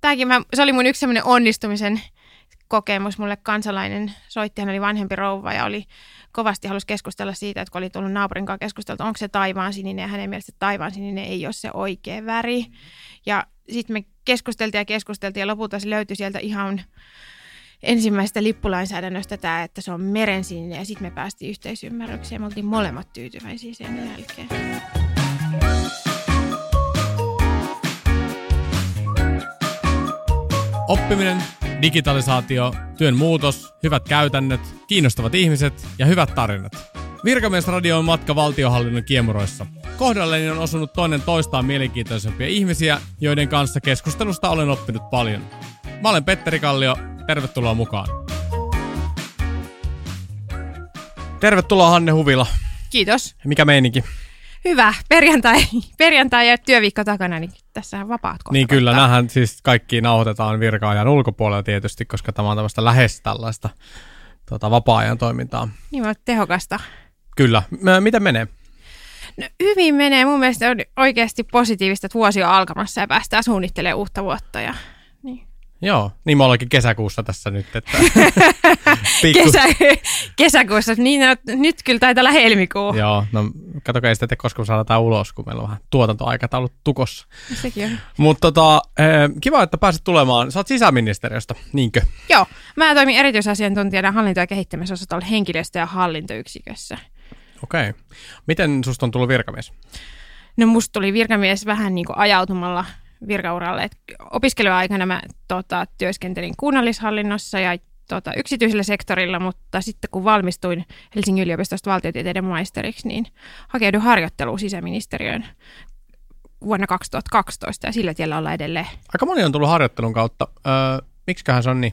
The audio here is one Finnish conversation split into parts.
Tämäkin mä, se oli mun yksi semmoinen onnistumisen kokemus. Mulle kansalainen soitti, hän oli vanhempi rouva ja oli kovasti halusi keskustella siitä, että kun oli tullut naapurin kanssa keskusteltu, onko se taivaan sininen ja hänen mielestä taivaan sininen ei ole se oikea väri. Ja sitten me keskusteltiin ja keskusteltiin ja lopulta se löytyi sieltä ihan ensimmäisestä lippulainsäädännöstä tämä, että se on merensininen ja sitten me päästiin yhteisymmärrykseen. Me oltiin molemmat tyytyväisiä sen jälkeen. Oppiminen, digitalisaatio, työn muutos, hyvät käytännöt, kiinnostavat ihmiset ja hyvät tarinat. Virkamiesradio on matka valtiohallinnon kiemuroissa. Kohdalleni on osunut toinen toistaan mielenkiintoisempia ihmisiä, joiden kanssa keskustelusta olen oppinut paljon. Mä olen Petteri Kallio, tervetuloa mukaan. Tervetuloa Hanne Huvila. Kiitos. Mikä meininki? Hyvä. Perjantai, perjantai ja työviikko takana, niin tässä on vapaat kohta. Niin kyllä, nähän siis kaikki nauhoitetaan virka-ajan ulkopuolella tietysti, koska tämä on tämmöistä lähes tällaista tota, vapaa-ajan toimintaa. Niin, on tehokasta. Kyllä. Miten menee? No, hyvin menee. Mun mielestä on oikeasti positiivista, että vuosi on alkamassa ja päästään suunnittelemaan uutta vuotta. Ja. Joo, niin me ollaankin kesäkuussa tässä nyt. Että Kesä, kesäkuussa, niin no, nyt kyllä taitaa olla helmikuu. Joo, no katsokaa sitä te koskaan saadaan ulos, kun meillä on vähän tuotantoaikataulut tukossa. Sekin on. Mutta tota, kiva, että pääsit tulemaan. Sä oot sisäministeriöstä, niinkö? Joo, mä toimin erityisasiantuntijana hallinto- ja kehittämisosastolla henkilöstö- ja hallintoyksikössä. Okei. Okay. Miten susta on tullut virkamies? No musta tuli virkamies vähän niin kuin ajautumalla virkauralle. Et opiskeluaikana mä tota, työskentelin kunnallishallinnossa ja tota, yksityisellä sektorilla, mutta sitten kun valmistuin Helsingin yliopistosta valtiotieteiden maisteriksi, niin hakeuduin harjoitteluun sisäministeriöön vuonna 2012 ja sillä tiellä ollaan edelleen. Aika moni on tullut harjoittelun kautta. Öö, miksiköhän se on niin?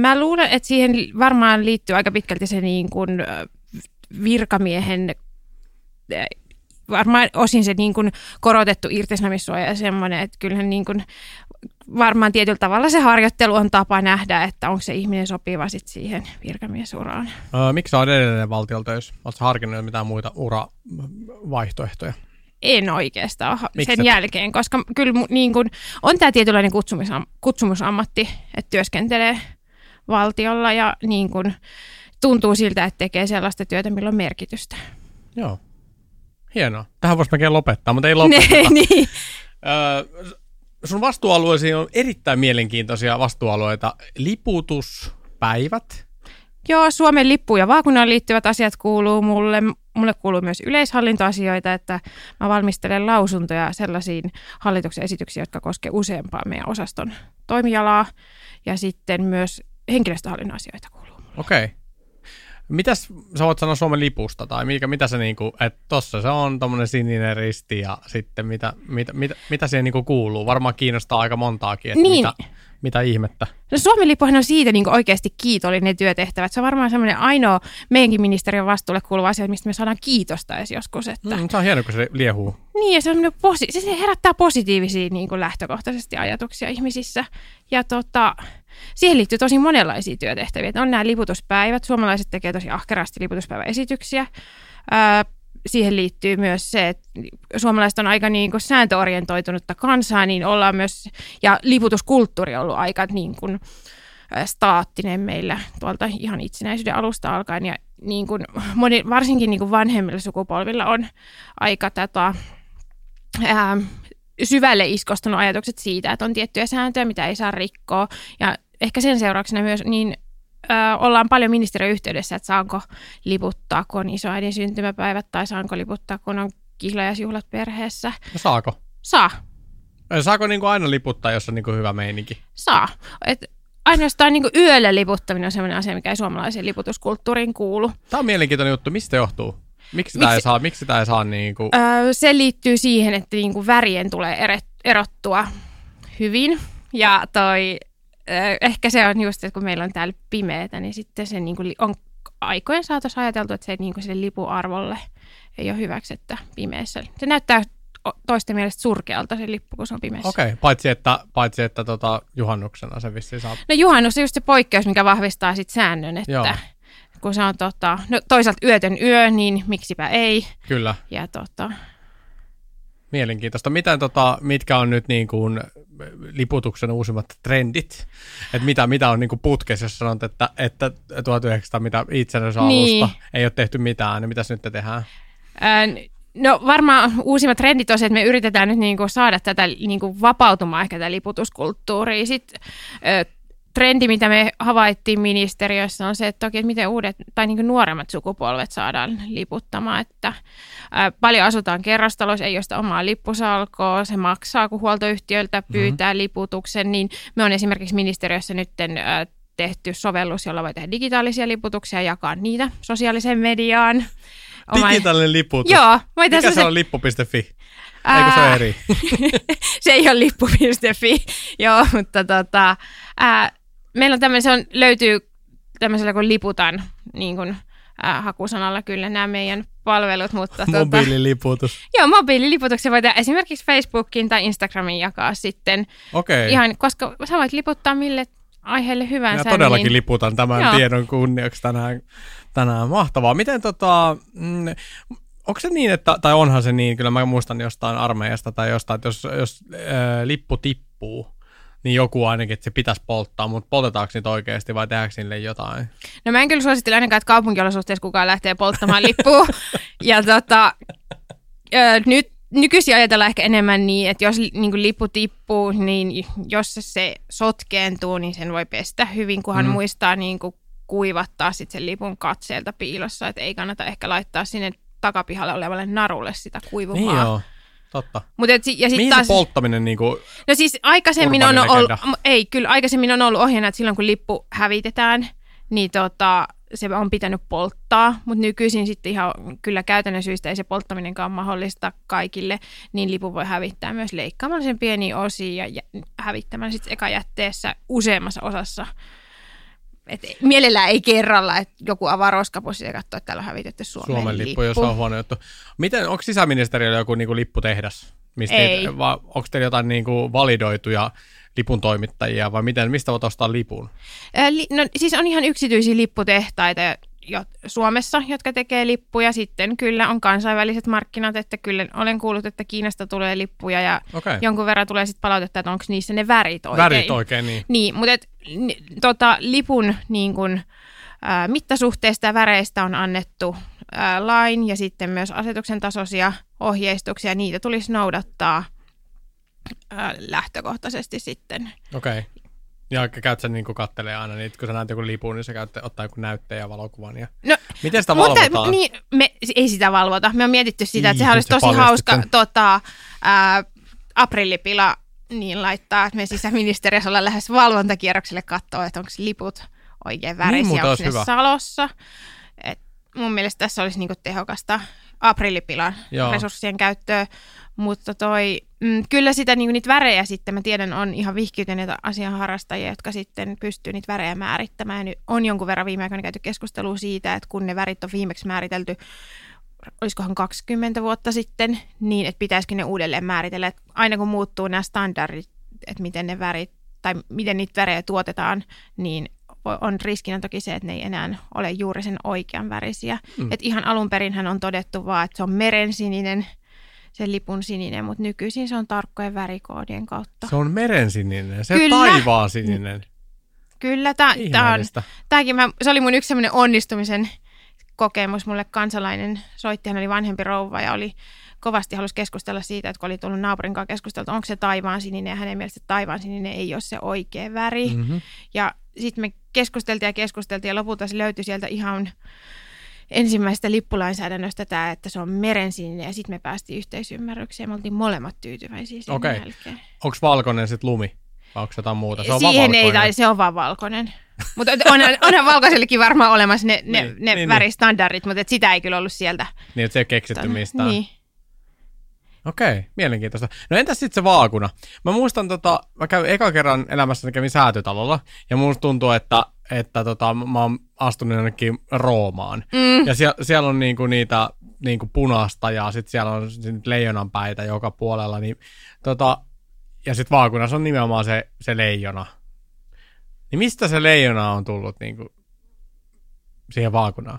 Mä luulen, että siihen varmaan liittyy aika pitkälti se niin kuin virkamiehen varmaan osin se niin kuin korotettu irtisanomissuoja ja semmoinen, että kyllähän niin kuin varmaan tietyllä tavalla se harjoittelu on tapa nähdä, että onko se ihminen sopiva sit siihen virkamiesuraan. Öö, miksi oot edelleen valtiolta töissä? Oletko harkinnut mitään muita uravaihtoehtoja? En oikeastaan Miksi sen et? jälkeen, koska kyllä niin kun, on tämä tietynlainen kutsumusam, kutsumusammatti, että työskentelee valtiolla ja niin kun, tuntuu siltä, että tekee sellaista työtä, millä on merkitystä. Joo. Hienoa. Tähän voisi melkein lopettaa, mutta ei lopeteta. niin. Öö, sun vastuualueisiin on erittäin mielenkiintoisia vastuualueita. Liputuspäivät. Joo, Suomen lippu- ja vaakunnan liittyvät asiat kuuluu mulle. Mulle kuuluu myös yleishallintoasioita, että mä valmistelen lausuntoja sellaisiin hallituksen esityksiin, jotka koskevat useampaa meidän osaston toimialaa. Ja sitten myös henkilöstöhallinnon asioita kuuluu. Okei. Okay. Mitäs sä voit sanoa Suomen lipusta, tai mikä, mitä se niinku, että tossa se on tommonen sininen risti, ja sitten mitä, mitä, mitä, mitä siihen niinku kuuluu? Varmaan kiinnostaa aika montaakin, että niin. mitä, mitä ihmettä? No Suomen lippuhan on siitä niin oikeasti kiitollinen työtehtävät. Se on varmaan semmoinen ainoa meidänkin ministeriön vastuulle kuuluva asia, mistä me saadaan kiitosta edes joskus. Että... Mm, se on hienoa, kun se liehuu. Niin, ja se, on posi- se herättää positiivisia niin kuin lähtökohtaisesti ajatuksia ihmisissä. Ja tota, siihen liittyy tosi monenlaisia työtehtäviä. On nämä liputuspäivät. Suomalaiset tekevät tosi ahkerasti liputuspäiväesityksiä. Öö, siihen liittyy myös se, että suomalaiset on aika niin kuin sääntöorientoitunutta kansaa, niin ollaan myös, ja liputuskulttuuri on ollut aika niin kuin, staattinen meillä tuolta ihan itsenäisyyden alusta alkaen, ja niin kuin moni, varsinkin niin kuin vanhemmilla sukupolvilla on aika tätä, ää, syvälle iskostunut ajatukset siitä, että on tiettyjä sääntöjä, mitä ei saa rikkoa, ja ehkä sen seurauksena myös niin ö, ollaan paljon ministeriöyhteydessä, että saanko liputtaa, kun on isoäidin syntymäpäivät, tai saanko liputtaa, kun on kihlajasjuhlat perheessä. No saako? Saa. Saako niinku aina liputtaa, jos on niinku hyvä meininki? Saa. Et ainoastaan niinku yöllä liputtaminen on sellainen asia, mikä ei suomalaiseen liputuskulttuuriin kuulu. Tämä on mielenkiintoinen juttu. Mistä johtuu? Miksi sitä miksi, ei saa, miksi sitä ei saa niinku... Öö, se liittyy siihen, että niinku värien tulee erottua hyvin. Ja toi ehkä se on just, että kun meillä on täällä pimeätä, niin sitten se niin kuin on aikojen saatossa ajateltu, että se niin kuin sille lipuarvolle ei ole hyväksi, että pimeässä. Se näyttää toisten mielestä surkealta se lippu, kun se on pimeässä. Okei, okay. paitsi että, paitsi että tota, juhannuksena se vissiin saa. No juhannus on just se poikkeus, mikä vahvistaa sitten säännön, että Joo. kun se on tota, no, toisaalta yötön yö, niin miksipä ei. Kyllä. Ja tota, Mielenkiintoista. Miten, tota, mitkä on nyt niin kuin liputuksen uusimmat trendit? Et mitä, mitä on niin kuin putkessa, jos sanot, että, että 1900 mitä itsenäisyysalusta niin. ei ole tehty mitään, niin mitäs nyt te tehdään? Ään, No varmaan uusimmat trendit on se, että me yritetään nyt niinku saada tätä niinku vapautumaan ehkä tätä liputuskulttuuria. Sitten trendi, mitä me havaittiin ministeriössä, on se, että toki, että miten uudet tai niin nuoremmat sukupolvet saadaan liputtamaan. Että, ää, paljon asutaan kerrostaloissa, ei ole sitä omaa lippusalkoa, se maksaa, kun huoltoyhtiöltä mhm. pyytää mm-hmm. liputuksen, niin me on esimerkiksi ministeriössä nyt tehty sovellus, jolla voi tehdä digitaalisia liputuksia ja jakaa niitä sosiaaliseen mediaan. Digitaalinen liputus? Joo. Mikä se, se on lippu.fi? Eikö se ole eri? se ei ole lippu.fi, joo, mutta tota, ää, meillä on tämmöinen, se on, löytyy tämmöisellä kun liputan niin kuin, äh, hakusanalla kyllä nämä meidän palvelut. Mutta tuota- mobiililiputus. Tota, joo, mobiililiputuksen voi tehdä esimerkiksi Facebookiin tai Instagramiin jakaa sitten. Okei. Okay. Ihan, koska sä voit liputtaa mille aiheelle hyvänsä. Minä todellakin niin... liputan tämän joo. tiedon kunniaksi tänään. tänään. Mahtavaa. Miten tota, mm, onko se niin, että, tai onhan se niin, kyllä mä muistan jostain armeijasta tai jostain, että jos, jos äh, lippu tippuu, niin joku ainakin, että se pitäisi polttaa, mutta poltetaanko niitä oikeasti vai tehdäänkö niille jotain? No mä en kyllä suosittele ainakaan, että kaupunkiolosuhteessa kukaan lähtee polttamaan lippua. ja tota, ö, nyt nykyisin ajatellaan ehkä enemmän niin, että jos niin kuin lippu tippuu, niin jos se sotkeentuu, niin sen voi pestä hyvin, kunhan mm. muistaa niin kuin kuivattaa sit sen lipun katseelta piilossa, että ei kannata ehkä laittaa sinne takapihalle olevalle narulle sitä kuivumaa. Niin joo. Totta. Mut et, ja sit Mihin taas, polttaminen niinku No siis aikaisemmin on ollut, ei kyllä aikaisemmin on ollut ohjeena, että silloin kun lippu hävitetään, niin tota, se on pitänyt polttaa, mutta nykyisin sitten ihan kyllä käytännön syistä ei se polttaminenkaan mahdollista kaikille, niin lipu voi hävittää myös leikkaamalla sen pieniä osia ja hävittämällä sitten eka jätteessä useammassa osassa et mielellään ei kerralla, että joku avaa roskapussi ja katsoo, että täällä on hävitetty Suomen, Suomen lippu. lippu. jos on huono juttu. Miten, onko sisäministeriöllä joku niinku lipputehdas? Mistä ei. Te, vai onko teillä jotain niinku validoituja lipun toimittajia vai miten, mistä voit ostaa lipun? Äh, li, no, siis on ihan yksityisiä lipputehtaita, jo, Suomessa, jotka tekee lippuja. Sitten kyllä on kansainväliset markkinat, että kyllä olen kuullut, että Kiinasta tulee lippuja ja okay. jonkun verran tulee sitten palautetta, että onko niissä ne värit oikein. Värit oikein, niin. Niin, mutta et, n, tota, lipun niin kun, ä, mittasuhteista ja väreistä on annettu ä, lain ja sitten myös asetuksen tasoisia ohjeistuksia. Niitä tulisi noudattaa ä, lähtökohtaisesti sitten. Okay. Ja käyt sä niin kattelee aina niitä, kun sä näet joku lipun, niin sä käyt ottaa joku näytteen ja valokuvan. Ja... No, Miten sitä mutta, valvotaan? Niin, me, ei sitä valvota. Me on mietitty sitä, että sehän olisi tosi hauska tota, ää, aprillipila niin laittaa, että me sisäministeriössä ollaan lähes valvontakierrokselle katsoa, että onko liput oikein värisiä, niin, onko ne hyvä. salossa. Et mun mielestä tässä olisi niinku tehokasta aprillipilan Joo. resurssien käyttöä, mutta toi, mm, kyllä sitä niin niitä värejä sitten, mä tiedän, on ihan vihkiytyneitä asianharrastajia, jotka sitten pystyy niitä värejä määrittämään. On jonkun verran viime aikoina käyty keskustelua siitä, että kun ne värit on viimeksi määritelty, olisikohan 20 vuotta sitten, niin että pitäisikö ne uudelleen määritellä. Että aina kun muuttuu nämä standardit, että miten ne värit tai miten niitä värejä tuotetaan, niin on riskinä toki se, että ne ei enää ole juuri sen oikean värisiä. Mm. Et ihan alun perin hän on todettu vaan, että se on merensininen, se lipun sininen, mutta nykyisin se on tarkkojen värikoodien kautta. Se on merensininen, se Kyllä. taivaan sininen. Kyllä, tämä on, tämäkin mä, se oli mun yksi sellainen onnistumisen kokemus. Mulle kansalainen soitti, hän oli vanhempi rouva ja oli kovasti halusi keskustella siitä, että kun oli tullut naapurin kanssa keskusteltu, onko se taivaan sininen ja hänen mielestä taivaan sininen ei ole se oikea väri. Mm-hmm. Ja sitten me keskusteltiin ja keskusteltiin ja lopulta se löytyi sieltä ihan ensimmäisestä lippulainsäädännöstä tämä, että se on merensininen ja sitten me päästiin yhteisymmärrykseen. Me oltiin molemmat tyytyväisiä sen okay. jälkeen. Onko valkoinen sitten lumi? Vai onko jotain muuta? Se on Siihen ei, tai se on vaan valkoinen. mutta onhan, onhan valkoisellekin varmaan olemassa ne, ne, niin, ne niin, väristandardit, niin. mutta et sitä ei kyllä ollut sieltä. Niin, että se ei keksitty Tän, mistään. Niin. Okei, mielenkiintoista. No entäs sitten se vaakuna? Mä muistan, tota, mä kävin eka kerran elämässäni kävin säätytalolla, ja musta tuntuu, että, että tota, mä oon astunut jonnekin Roomaan. Mm. Ja sie, siellä on niinku niitä niinku punaista, ja sitten siellä on leijonanpäitä joka puolella, niin tota, ja sitten vaakunassa on nimenomaan se, se leijona. Niin mistä se leijona on tullut niinku siihen vaakunaan?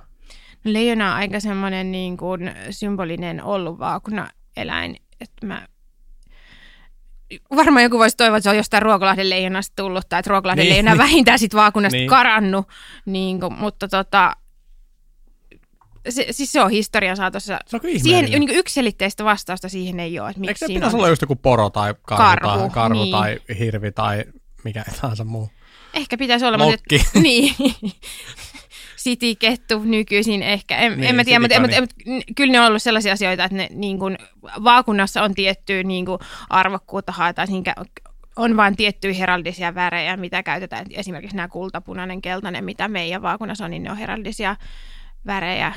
No leijona on aika semmoinen niin kuin symbolinen ollut vaakuna eläin että mä varmaan joku voisi toivoa, että se on jostain Ruokolahden leijonasta tullut, tai että Ruokolahden Niin, leijona niin. vähintään sit vaakunnasta Niin. karannut, niin kuin, mutta tota, se, siis se on historian saatossa. Se on Siihen niin yksiselitteistä vastausta siihen ei ole, että miksi Eikö se pitäisi on. olla just joku poro tai karhu, Karhu, tai, karhu niin. tai hirvi tai mikä tahansa muu? Ehkä pitäisi olla, mutta Lokki. et- niin. Sitikettu nykyisin ehkä. En, Niin, en mä tiedä, mutta, mutta, mutta kyllä ne on ollut sellaisia asioita, että ne niin kuin, vaakunnassa on tiettyä niin kuin, arvokkuutta haetaan. Siinä on vain tiettyjä heraldisia värejä, mitä käytetään. Esimerkiksi nämä kultapunainen, keltainen, mitä meidän vaakunnassa on, niin ne on heraldisia värejä.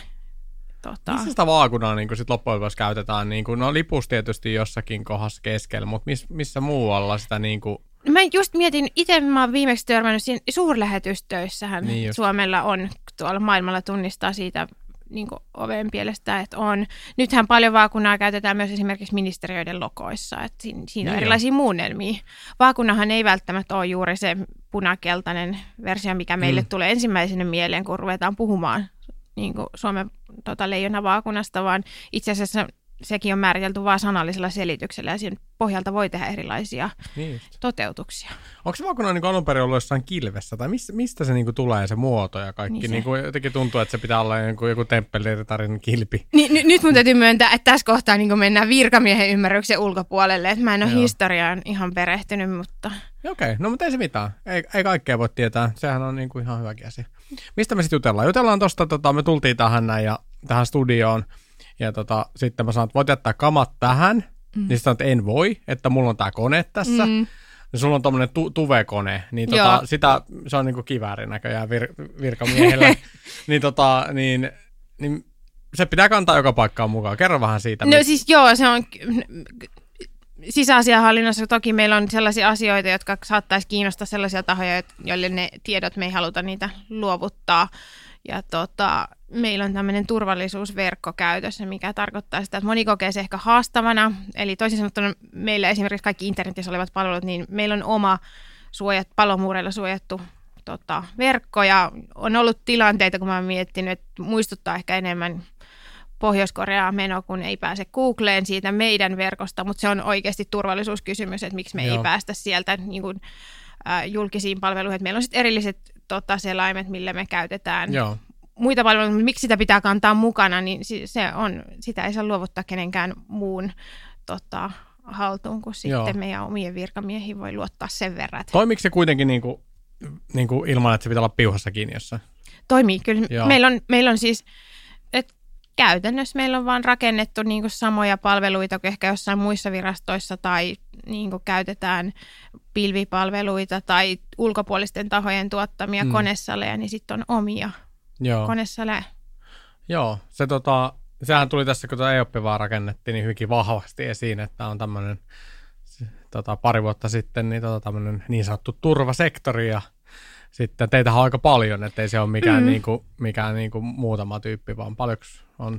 Tota, Missä sitä vaakunaa niin sit loppujen lopuksi käytetään? Niin kuin, no lipus tietysti jossakin kohdassa keskellä, mutta miss, missä muualla sitä niin kuin, Mä just mietin, itse mä oon viimeksi törmännyt siinä suurlähetystöissähän Niin niin just. Suomella on, tuolla maailmalla tunnistaa siitä niin oven pielestä, että on. Nythän paljon vaakunaa käytetään myös esimerkiksi ministeriöiden logoissa, että siinä, siinä Niin on on. erilaisia muunnelmia. Vaakunahan ei välttämättä ole juuri se punakeltainen versio, mikä meille Mm. mm. tulee ensimmäisenä mieleen, kun ruvetaan puhumaan niin kuin Suomen tota, leijonavaakunasta, vaan itse asiassa sekin on määritelty vain sanallisella selityksellä ja sen pohjalta voi tehdä erilaisia niin just. toteutuksia. Onko se vaakuna niin alun perin ollut jossain kilvessä, tai mistä, mistä se niin kuin tulee se muoto ja kaikki? Niin, se- niin kuin, jotenkin tuntuu, että se pitää olla joku, joku temppeliritarin kilpi. Niin, n- nyt mun täytyy myöntää, että tässä kohtaa niin mennään virkamiehen ymmärryksen ulkopuolelle. Että mä en ole Joo. historiaan ihan perehtynyt, mutta Okei, okay, no mutta ei se mitään. Ei, ei kaikkea voi tietää. Sehän on niin kuin ihan hyväkin asia. Mistä me sitten jutellaan? Jutellaan tosta, tota, me tultiin tähän näin ja tähän studioon. Ja tota, sitten mä sanoin, että voit jättää kamat tähän. Mm. Niin sanoin, että en voi, että mulla on tää kone tässä. Mm. Ja sulla on tommonen tu- tuve-kone, niin tota, Joo. sitä, se on niinku kiväärin näköjään vir- virkamiehellä. niin, tota, niin, niin se pitää kantaa joka paikkaan mukaan. Kerro vähän siitä. no mit- siis joo, se on sisäasiahallinnossa toki meillä on sellaisia asioita, jotka saattaisi kiinnostaa sellaisia tahoja, joille ne tiedot me ei haluta niitä luovuttaa. Ja tota, meillä on tämmöinen turvallisuusverkko käytössä, mikä tarkoittaa sitä, että moni kokee se ehkä haastavana. Eli toisin sanottuna meillä esimerkiksi kaikki internetissä olevat palvelut, niin meillä on oma suojat, palomuureilla suojattu tota, verkko. Ja on ollut tilanteita, kun mä oon miettinyt, että muistuttaa ehkä enemmän Pohjois-Koreaa meno, kun ei pääse Googleen siitä meidän verkosta, mutta se on oikeasti turvallisuuskysymys, että miksi me Joo. ei päästä sieltä niin kuin, julkisiin palveluihin. Et meillä on sitten erilliset tota, selaimet, millä me käytetään Joo. muita palveluita, mutta miksi sitä pitää kantaa mukana, niin se on, sitä ei saa luovuttaa kenenkään muun tota, haltuun, kun Joo. sitten meidän omien virkamiehiin voi luottaa sen verran. Että Toimiiko se kuitenkin niinku, niinku ilman, että se pitää olla piuhassa kiinni jossain? toimii kyllä. Joo. Meillä on, meillä on siis, että käytännössä meillä on vaan rakennettu niin kuin samoja palveluita kuin ehkä jossain muissa virastoissa tai niin kuin käytetään pilvipalveluita tai ulkopuolisten tahojen tuottamia Mm. konesaleja, niin sitten on omia Joo. konesaleja. Joo, se tota, sehän tuli tässä, kun tuota EOP-vaan rakennettiin, niin hyvinkin vahvasti esiin, että on tämmöinen tota, pari vuotta sitten niin, tota, tämmöinen niin sanottu turvasektori ja sitten teitähän on aika paljon, ettei se ole mikään, mm. Niinku, mikään niinku muutama tyyppi, vaan paljonko on.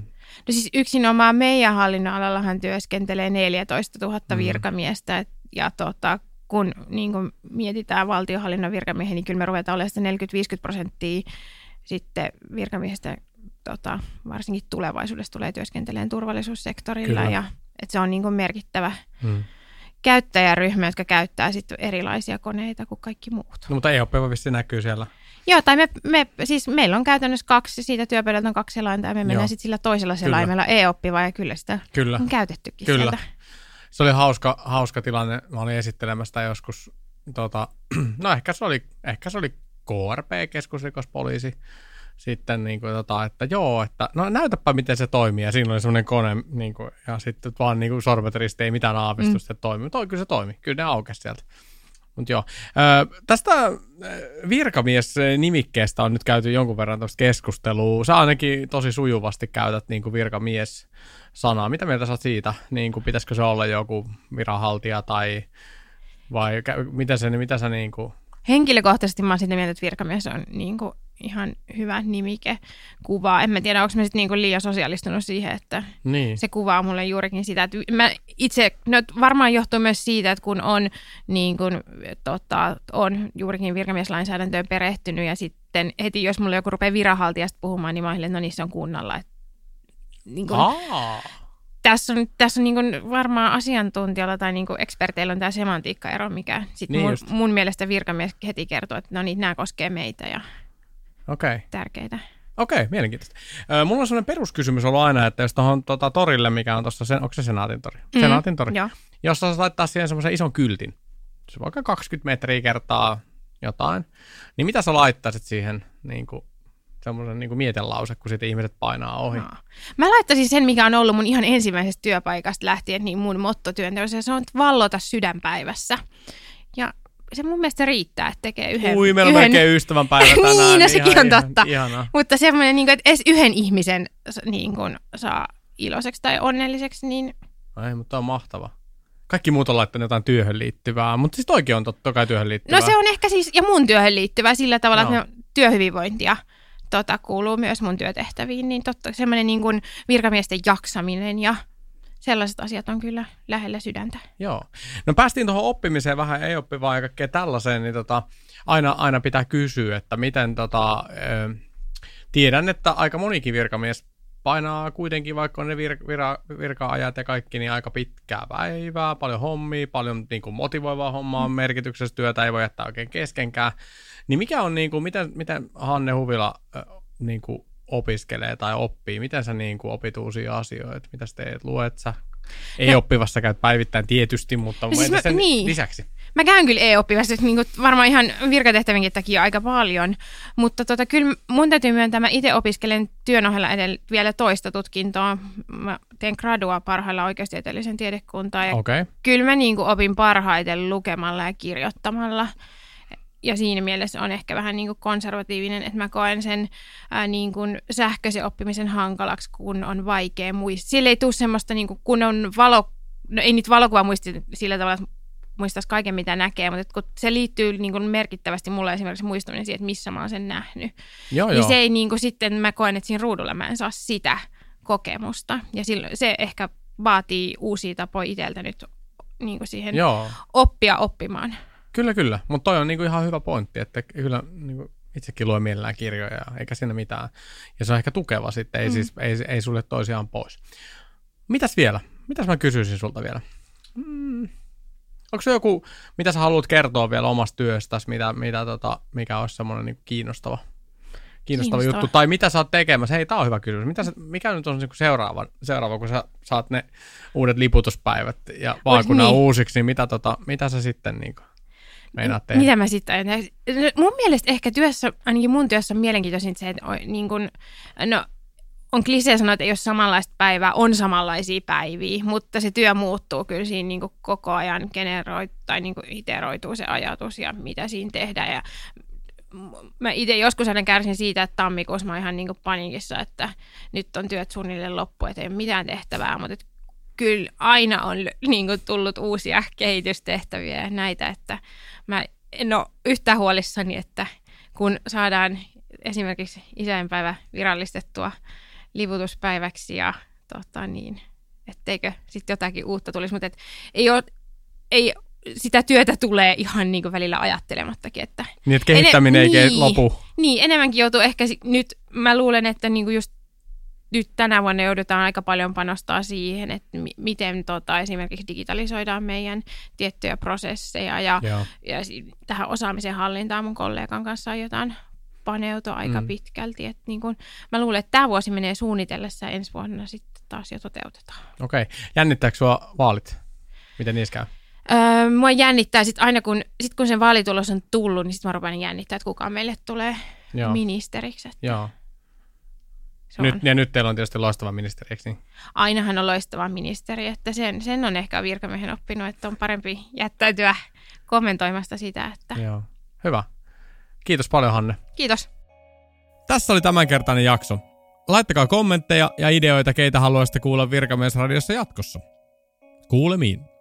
No siis yksinomaan meidän hallinnonalallahan työskentelee 14 000 Mm. virkamiestä et- ja tota, kun niin kun mietitään valtiohallinnon virkamiehiä, niin kyllä me ruvetaan olemaan sitä 40-50 prosenttia sitten virkamiehistä tota, varsinkin tulevaisuudessa tulee työskentelemään turvallisuussektorilla Kyllä. ja että se on niin kuin merkittävä Mm. Käyttäjäryhmä, jotka käyttää sitten erilaisia koneita kuin kaikki muut. No, mutta EOP vissi näkyy siellä. Joo, tai me, me, siis meillä on käytännössä kaksi, siitä työpöydältä on kaksi selainta ja me Joo. mennään sitten sillä toisella selaimella e-oppiva ja kyllä sitä Kyllä. on käytettykin Kyllä. sieltä. Se oli hauska, hauska tilanne. Mä olin esittelemässä sitä joskus, tota, no ehkä se oli, ehkä se oli KRP, keskusrikospoliisi, sitten niin kuin, tota, että joo, että no näytäpä miten se toimii. Ja siinä oli semmoinen kone, niin kuin, ja sitten vaan niin kuin sormet risti, ei mitään aavistusta, mm. että toimii. Mutta kyllä se toimi, kyllä ne aukesi sieltä. Mutta joo. Ö, tästä virkamies-nimikkeestä on nyt käyty jonkun verran tuosta keskustelua. Sä ainakin tosi sujuvasti käytät niin kuin virkamies-sanaa. Mitä mieltä sä siitä? Niin kuin, pitäisikö se olla joku viranhaltija tai vai mitä, se, mitä sä niin kuin... Henkilökohtaisesti mä oon sitä mieltä, että virkamies on niin kuin ihan hyvä nimike kuvaa. En mä tiedä, onko mä sitten niin kuin liian sosiaalistunut siihen, että Niin. se kuvaa mulle juurikin sitä. Että mä itse, no varmaan johtuu myös siitä, että kun on, niin kuin, tota, on juurikin virkamieslainsäädäntöön perehtynyt ja sitten heti, jos mulle joku rupeaa viranhaltijasta puhumaan, niin mä silleen, että no se on kunnalla. Et, niin kuin, Aa, tässä on, tässä on niin kuin varmaan asiantuntijalla tai niin kuin eksperteillä on tämä semantiikkaero, mikä sit Niin mun, just. mun mielestä virkamies heti kertoo, että no niin, nämä koskee meitä ja. Okay. tärkeitä. Okei, mielenkiintoista. Ö, mulla on sellainen peruskysymys ollut aina, että jos tuohon tota, torille, mikä on tuossa, onko se Senaatin tori? Mm, Senaatin tori. Joo. Jos sä laittaa siihen semmoisen ison kyltin, se vaikka 20 metriä kertaa jotain, niin mitä sä laittaisit siihen niin kuin, semmoisen niin kuin mietelause, kun sitten ihmiset painaa ohi? No. Mä laittaisin sen, mikä on ollut mun ihan ensimmäisestä työpaikasta lähtien, niin mun mottotyönteossa, se on että vallota sydänpäivässä. Ja se mun mielestä riittää, että tekee yhden. Ui, meillä on yhden melkein ystävänpäivä tänään. Niin, no sekin ihan, on totta. Ihan. Mutta semmoinen, niin kuin, että edes yhden ihmisen niin kuin, saa iloiseksi tai onnelliseksi, niin Ei, mutta on mahtava. Kaikki muut on laittanut jotain työhön liittyvää, mutta siis toikin on totta kai työhön liittyvää. no se on ehkä siis, ja mun työhön liittyvä sillä tavalla, Joo. että työhyvinvointia tota, kuuluu myös mun työtehtäviin, niin totta semmoinen niin kuin virkamiesten jaksaminen ja sellaiset asiat on kyllä lähellä sydäntä. Joo. No päästiin tuohon oppimiseen vähän ei oppivaa ja kaikkea tällaiseen, niin tota, aina, aina pitää kysyä, että miten tota, ö, tiedän, että aika monikin virkamies painaa kuitenkin, vaikka on ne vir, vira, virka-ajat ja kaikki, niin aika pitkää päivää, paljon hommia, paljon niin kuin motivoivaa hommaa, mm. merkityksessä työtä ei voi jättää oikein keskenkään. Niin mikä on, niin kuin, miten, miten Hanne Huvila niin kuin opiskelee tai oppii? Miten sä niin kuin opit uusia asioita? Mitä sä teet? Luet sä? Ei No- oppivassa käyt päivittäin tietysti, mutta siis siis mä- sen niin. lisäksi. Mä käyn kyllä e-oppivasti niin kuin varmaan ihan virkatehtävänkin takia aika paljon, mutta tota, kyllä mun täytyy myöntää, mä itse opiskelen työn ohella edellä vielä toista tutkintoa. Mä teen gradua parhailla oikeustieteellisen tiedekuntaa ja. Okay. kyllä mä niin kuin opin parhaiten lukemalla ja kirjoittamalla. Ja siinä mielessä on ehkä vähän niin kuin konservatiivinen, että mä koen sen ää, niin kuin sähköisen oppimisen hankalaksi, kun on vaikea muistaa. Sillä ei tule semmoista, niin kuin, kun on valo, no ei nyt valokuva muisti sillä tavalla, että muistaisi kaiken, mitä näkee, mutta kun se liittyy niin kuin merkittävästi mulle esimerkiksi muistaminen siihen, että missä mä oon sen nähnyt. Joo, Niin joo. se ei niin kuin, sitten, mä koen, että siinä ruudulla mä en saa sitä kokemusta. Ja silloin, se ehkä vaatii uusia tapoja itseltä nyt niin kuin siihen Joo, oppia oppimaan. Kyllä, kyllä. Mutta toi on niinku ihan hyvä pointti, että kyllä niinku itsekin luen mielellään kirjoja, eikä siinä mitään. Ja se on ehkä tukeva sitten, ei, mm. siis, ei, ei sulle toisiaan pois. Mitäs vielä? Mitäs mä kysyisin sulta vielä? Mm. Onko se joku, mitä sä haluat kertoa vielä omasta työstäsi, mitä, mitä tota, mikä olisi semmoinen niinku kiinnostava, kiinnostava, Kiinnostava. juttu? Tai mitä sä oot tekemässä? Hei, tää on hyvä kysymys. Mitä sä, mikä nyt on niinku seuraava, seuraava, kun sä saat ne uudet liputuspäivät ja vaakunnan niin. uusiksi, niin mitä, tota, mitä sä sitten niinku meinaat tehdä? Mitä mä sitten ajattelen? Mun mielestä ehkä työssä, ainakin mun työssä on mielenkiintoisin se, että on, niin kun, no, on klisee sanoa, että ei ole samanlaista päivää, on samanlaisia päiviä, mutta se työ muuttuu kyllä siinä niin koko ajan, generoi, tai niin iteroituu se ajatus ja mitä siinä tehdään. Ja mä itse joskus aina kärsin siitä, että tammikuussa mä oon ihan niin paniikissa, että nyt on työt suunnilleen loppu, että ei ole mitään tehtävää, mutta kyllä aina on niin kuin, tullut uusia kehitystehtäviä ja näitä, että mä en ole yhtä huolissani, että kun saadaan esimerkiksi isänpäivä virallistettua liputuspäiväksi ja tota niin, etteikö sitten jotakin uutta tulisi, mutta et ei, ole, ei sitä työtä tulee ihan niin kuin välillä ajattelemattakin, että Niin, että kehittäminen ei Ene- ke- lopu. niin, enemmänkin joutuu ehkä nyt, mä luulen, että niinku just nyt tänä vuonna joudutaan aika paljon panostaa siihen, että mi- miten tota, esimerkiksi digitalisoidaan meidän tiettyjä prosesseja ja, Joo. ja si- tähän osaamisen hallintaan mun kollegan kanssa aiotaan paneutua aika Mm. pitkälti. Et niin kun, mä luulen, että tämä vuosi menee suunnitellessa ensi vuonna sitten taas jo toteutetaan. Okei. Okay. Jännittääkö sua vaalit? Miten niissä käy? Öö, mua jännittää sitten aina, kun, sit kun sen vaalitulos on tullut, niin sitten mä rupean jännittää, että kuka meille tulee Joo. ministeriksi. Että Joo. Se on. Nyt, ja nyt teillä on tietysti loistava ministeri, eikö niin? ainahan on loistava ministeri, että sen, sen on ehkä virkamiehen oppinut, että on parempi jättäytyä kommentoimasta sitä, että Joo. Hyvä. Kiitos paljon, Hanne. kiitos. Tässä oli tämänkertainen jakso. Laittakaa kommentteja ja ideoita, keitä haluaisitte kuulla Virkamiesradiossa jatkossa. Kuulemiin.